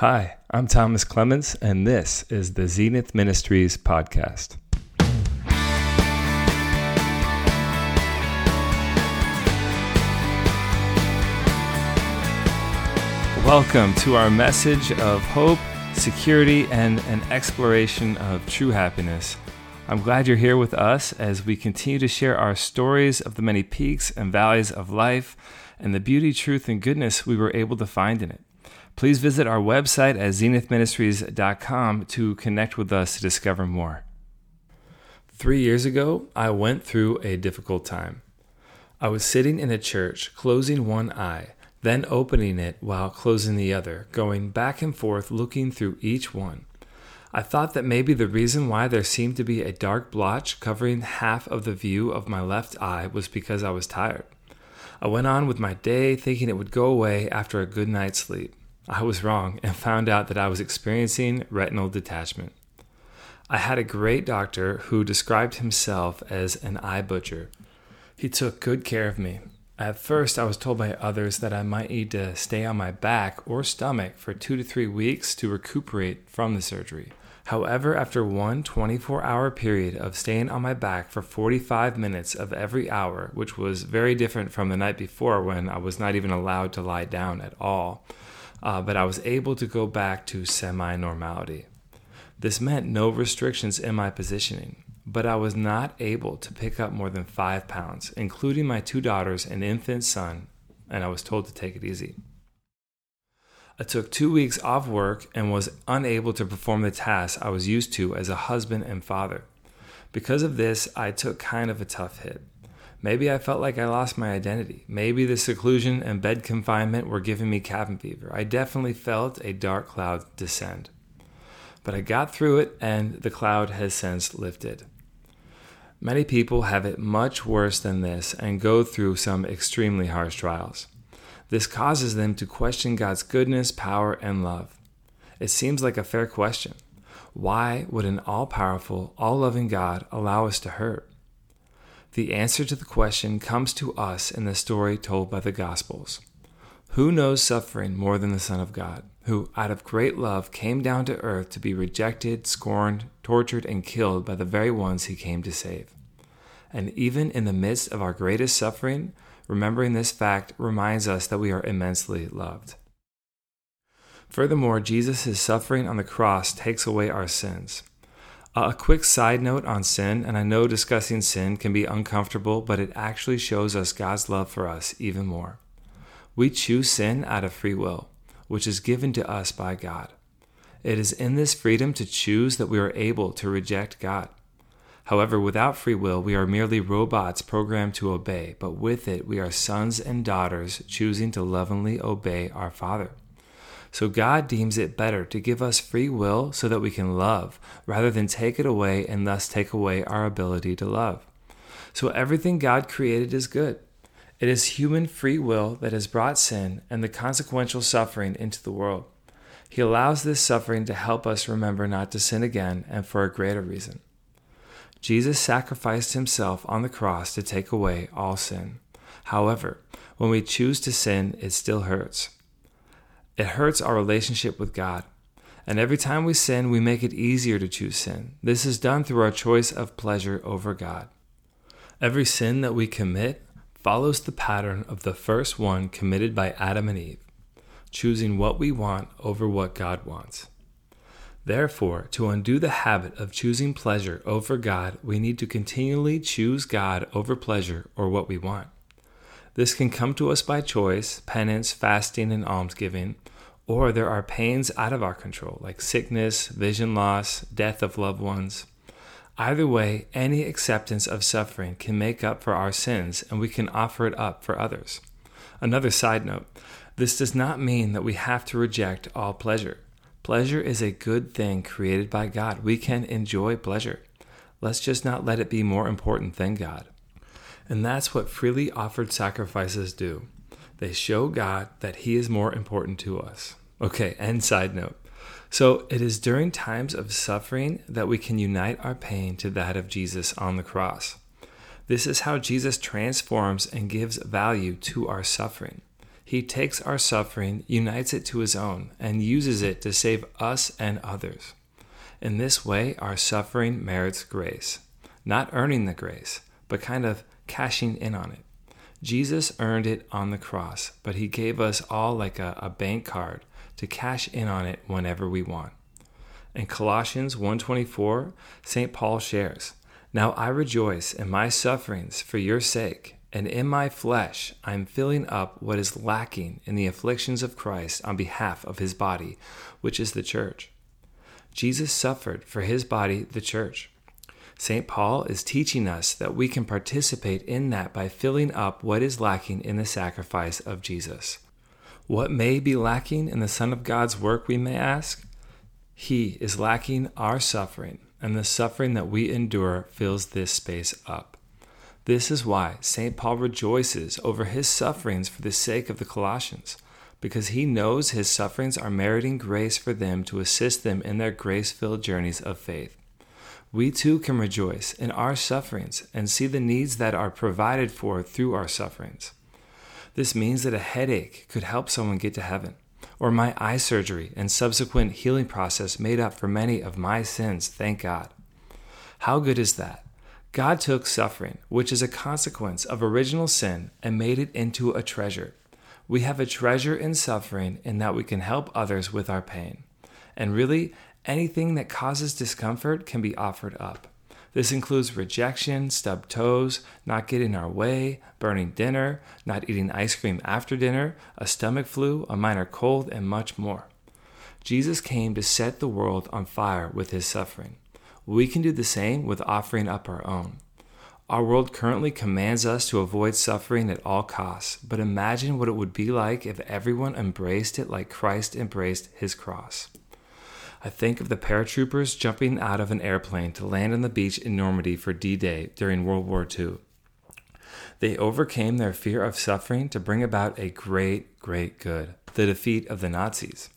Hi, I'm Thomas Clements, and this is the Zenith Ministries podcast. Welcome to our message of hope, security, and an exploration of true happiness. I'm glad you're here with us as we continue to share our stories of the many peaks and valleys of life and the beauty, truth, and goodness we were able to find in it. Please visit our website at zenithministries.com to connect with us to discover more. Three years ago, I went through a difficult time. I was sitting in a church, closing one eye, then opening it while closing the other, going back and forth looking through each one. I thought that maybe the reason why there seemed to be a dark blotch covering half of the view of my left eye was because I was tired. I went on with my day thinking it would go away after a good night's sleep. I was wrong and found out that I was experiencing retinal detachment. I had a great doctor who described himself as an eye butcher. He took good care of me. At first, I was told by others that I might need to stay on my back or stomach for two to three weeks to recuperate from the surgery. However, after one 24 hour period of staying on my back for 45 minutes of every hour, which was very different from the night before when I was not even allowed to lie down at all, uh, but I was able to go back to semi normality. This meant no restrictions in my positioning, but I was not able to pick up more than five pounds, including my two daughters and infant son, and I was told to take it easy. I took two weeks off work and was unable to perform the tasks I was used to as a husband and father. Because of this, I took kind of a tough hit. Maybe I felt like I lost my identity. Maybe the seclusion and bed confinement were giving me cabin fever. I definitely felt a dark cloud descend. But I got through it, and the cloud has since lifted. Many people have it much worse than this and go through some extremely harsh trials. This causes them to question God's goodness, power, and love. It seems like a fair question. Why would an all powerful, all loving God allow us to hurt? The answer to the question comes to us in the story told by the Gospels. Who knows suffering more than the Son of God, who, out of great love, came down to earth to be rejected, scorned, tortured, and killed by the very ones he came to save? And even in the midst of our greatest suffering, remembering this fact reminds us that we are immensely loved. Furthermore, Jesus' suffering on the cross takes away our sins. Uh, a quick side note on sin, and I know discussing sin can be uncomfortable, but it actually shows us God's love for us even more. We choose sin out of free will, which is given to us by God. It is in this freedom to choose that we are able to reject God. However, without free will, we are merely robots programmed to obey, but with it, we are sons and daughters choosing to lovingly obey our Father. So God deems it better to give us free will so that we can love, rather than take it away and thus take away our ability to love. So everything God created is good. It is human free will that has brought sin and the consequential suffering into the world. He allows this suffering to help us remember not to sin again and for a greater reason. Jesus sacrificed himself on the cross to take away all sin. However, when we choose to sin, it still hurts. It hurts our relationship with God. And every time we sin, we make it easier to choose sin. This is done through our choice of pleasure over God. Every sin that we commit follows the pattern of the first one committed by Adam and Eve, choosing what we want over what God wants. Therefore, to undo the habit of choosing pleasure over God, we need to continually choose God over pleasure or what we want. This can come to us by choice, penance, fasting, and almsgiving, or there are pains out of our control, like sickness, vision loss, death of loved ones. Either way, any acceptance of suffering can make up for our sins, and we can offer it up for others. Another side note this does not mean that we have to reject all pleasure. Pleasure is a good thing created by God. We can enjoy pleasure. Let's just not let it be more important than God. And that's what freely offered sacrifices do. They show God that He is more important to us. Okay, and side note. So it is during times of suffering that we can unite our pain to that of Jesus on the cross. This is how Jesus transforms and gives value to our suffering. He takes our suffering, unites it to his own, and uses it to save us and others. In this way, our suffering merits grace, not earning the grace, but kind of cashing in on it. Jesus earned it on the cross, but he gave us all like a, a bank card to cash in on it whenever we want. In Colossians 1:24, St. Paul shares, "Now I rejoice in my sufferings for your sake, and in my flesh I am filling up what is lacking in the afflictions of Christ on behalf of his body, which is the church." Jesus suffered for his body, the church. St. Paul is teaching us that we can participate in that by filling up what is lacking in the sacrifice of Jesus. What may be lacking in the Son of God's work, we may ask? He is lacking our suffering, and the suffering that we endure fills this space up. This is why St. Paul rejoices over his sufferings for the sake of the Colossians, because he knows his sufferings are meriting grace for them to assist them in their grace filled journeys of faith. We too can rejoice in our sufferings and see the needs that are provided for through our sufferings. This means that a headache could help someone get to heaven or my eye surgery and subsequent healing process made up for many of my sins, thank God. How good is that? God took suffering, which is a consequence of original sin, and made it into a treasure. We have a treasure in suffering in that we can help others with our pain. And really, anything that causes discomfort can be offered up. This includes rejection, stubbed toes, not getting our way, burning dinner, not eating ice cream after dinner, a stomach flu, a minor cold, and much more. Jesus came to set the world on fire with his suffering. We can do the same with offering up our own. Our world currently commands us to avoid suffering at all costs, but imagine what it would be like if everyone embraced it like Christ embraced his cross. I think of the paratroopers jumping out of an airplane to land on the beach in Normandy for D Day during World War II. They overcame their fear of suffering to bring about a great, great good the defeat of the Nazis.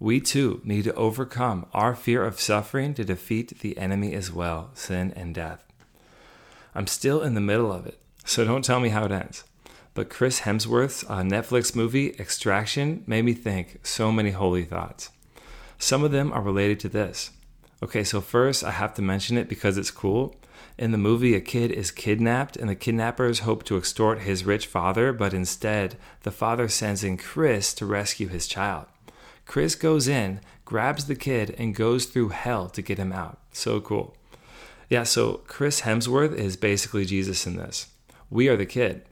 We too need to overcome our fear of suffering to defeat the enemy as well sin and death. I'm still in the middle of it, so don't tell me how it ends. But Chris Hemsworth's uh, Netflix movie, Extraction, made me think so many holy thoughts. Some of them are related to this. Okay, so first I have to mention it because it's cool. In the movie, a kid is kidnapped, and the kidnappers hope to extort his rich father, but instead, the father sends in Chris to rescue his child. Chris goes in, grabs the kid, and goes through hell to get him out. So cool. Yeah, so Chris Hemsworth is basically Jesus in this. We are the kid.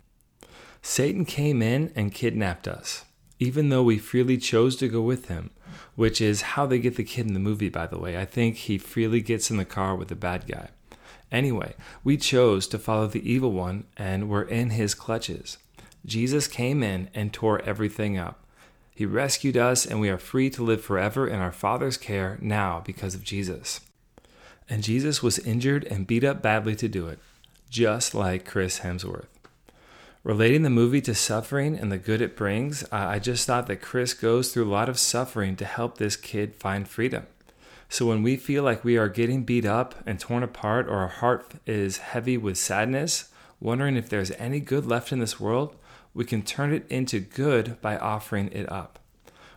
Satan came in and kidnapped us, even though we freely chose to go with him which is how they get the kid in the movie, by the way. I think he freely gets in the car with the bad guy. Anyway, we chose to follow the evil one and were in his clutches. Jesus came in and tore everything up. He rescued us, and we are free to live forever in our Father's care now because of Jesus. And Jesus was injured and beat up badly to do it, just like Chris Hemsworth. Relating the movie to suffering and the good it brings, I just thought that Chris goes through a lot of suffering to help this kid find freedom. So when we feel like we are getting beat up and torn apart, or our heart is heavy with sadness, wondering if there's any good left in this world, we can turn it into good by offering it up.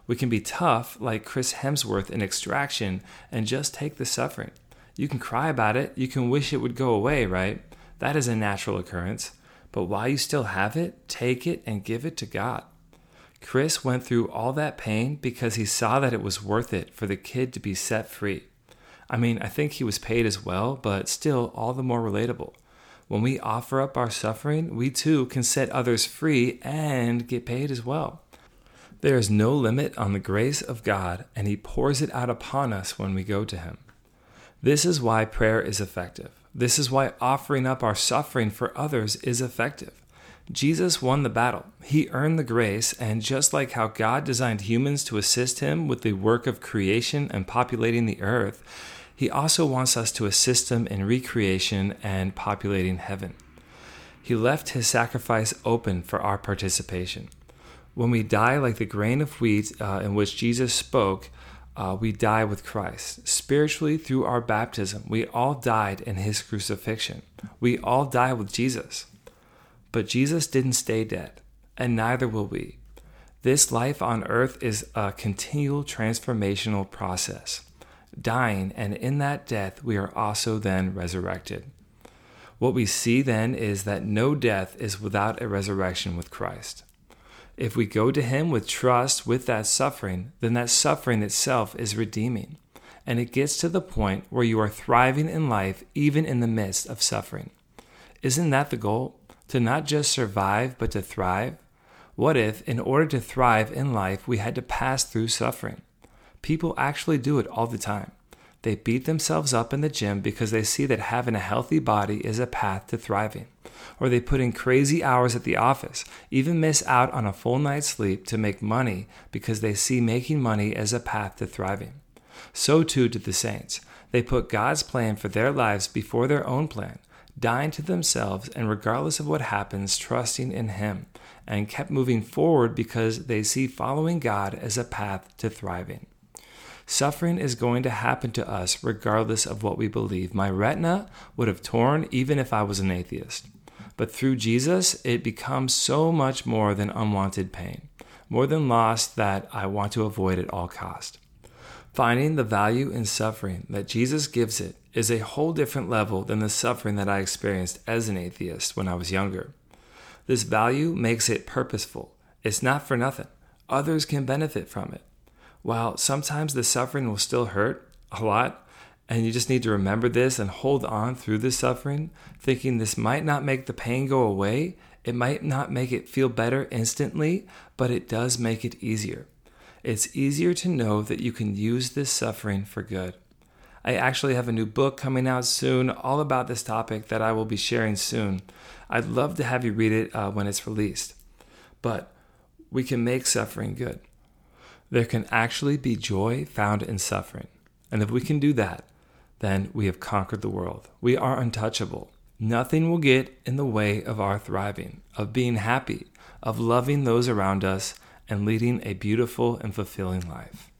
We can be tough, like Chris Hemsworth in Extraction, and just take the suffering. You can cry about it, you can wish it would go away, right? That is a natural occurrence. But while you still have it, take it and give it to God. Chris went through all that pain because he saw that it was worth it for the kid to be set free. I mean, I think he was paid as well, but still all the more relatable. When we offer up our suffering, we too can set others free and get paid as well. There is no limit on the grace of God, and He pours it out upon us when we go to Him. This is why prayer is effective. This is why offering up our suffering for others is effective. Jesus won the battle. He earned the grace, and just like how God designed humans to assist him with the work of creation and populating the earth, he also wants us to assist him in recreation and populating heaven. He left his sacrifice open for our participation. When we die like the grain of wheat uh, in which Jesus spoke, uh, we die with Christ. Spiritually, through our baptism, we all died in his crucifixion. We all die with Jesus. But Jesus didn't stay dead, and neither will we. This life on earth is a continual transformational process. Dying, and in that death, we are also then resurrected. What we see then is that no death is without a resurrection with Christ. If we go to Him with trust with that suffering, then that suffering itself is redeeming. And it gets to the point where you are thriving in life even in the midst of suffering. Isn't that the goal? To not just survive, but to thrive? What if, in order to thrive in life, we had to pass through suffering? People actually do it all the time. They beat themselves up in the gym because they see that having a healthy body is a path to thriving. Or they put in crazy hours at the office, even miss out on a full night's sleep to make money because they see making money as a path to thriving. So too did the saints. They put God's plan for their lives before their own plan, dying to themselves and regardless of what happens, trusting in Him, and kept moving forward because they see following God as a path to thriving. Suffering is going to happen to us regardless of what we believe. My retina would have torn even if I was an atheist. But through Jesus, it becomes so much more than unwanted pain, more than loss that I want to avoid at all cost. Finding the value in suffering that Jesus gives it is a whole different level than the suffering that I experienced as an atheist when I was younger. This value makes it purposeful. It's not for nothing. Others can benefit from it. While sometimes the suffering will still hurt a lot, and you just need to remember this and hold on through the suffering, thinking this might not make the pain go away, it might not make it feel better instantly, but it does make it easier. It's easier to know that you can use this suffering for good. I actually have a new book coming out soon, all about this topic that I will be sharing soon. I'd love to have you read it uh, when it's released. But we can make suffering good. There can actually be joy found in suffering. And if we can do that, then we have conquered the world. We are untouchable. Nothing will get in the way of our thriving, of being happy, of loving those around us, and leading a beautiful and fulfilling life.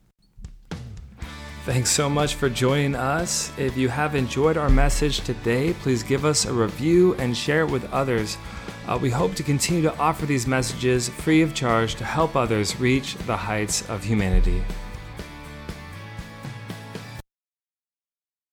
Thanks so much for joining us. If you have enjoyed our message today, please give us a review and share it with others. Uh, we hope to continue to offer these messages free of charge to help others reach the heights of humanity.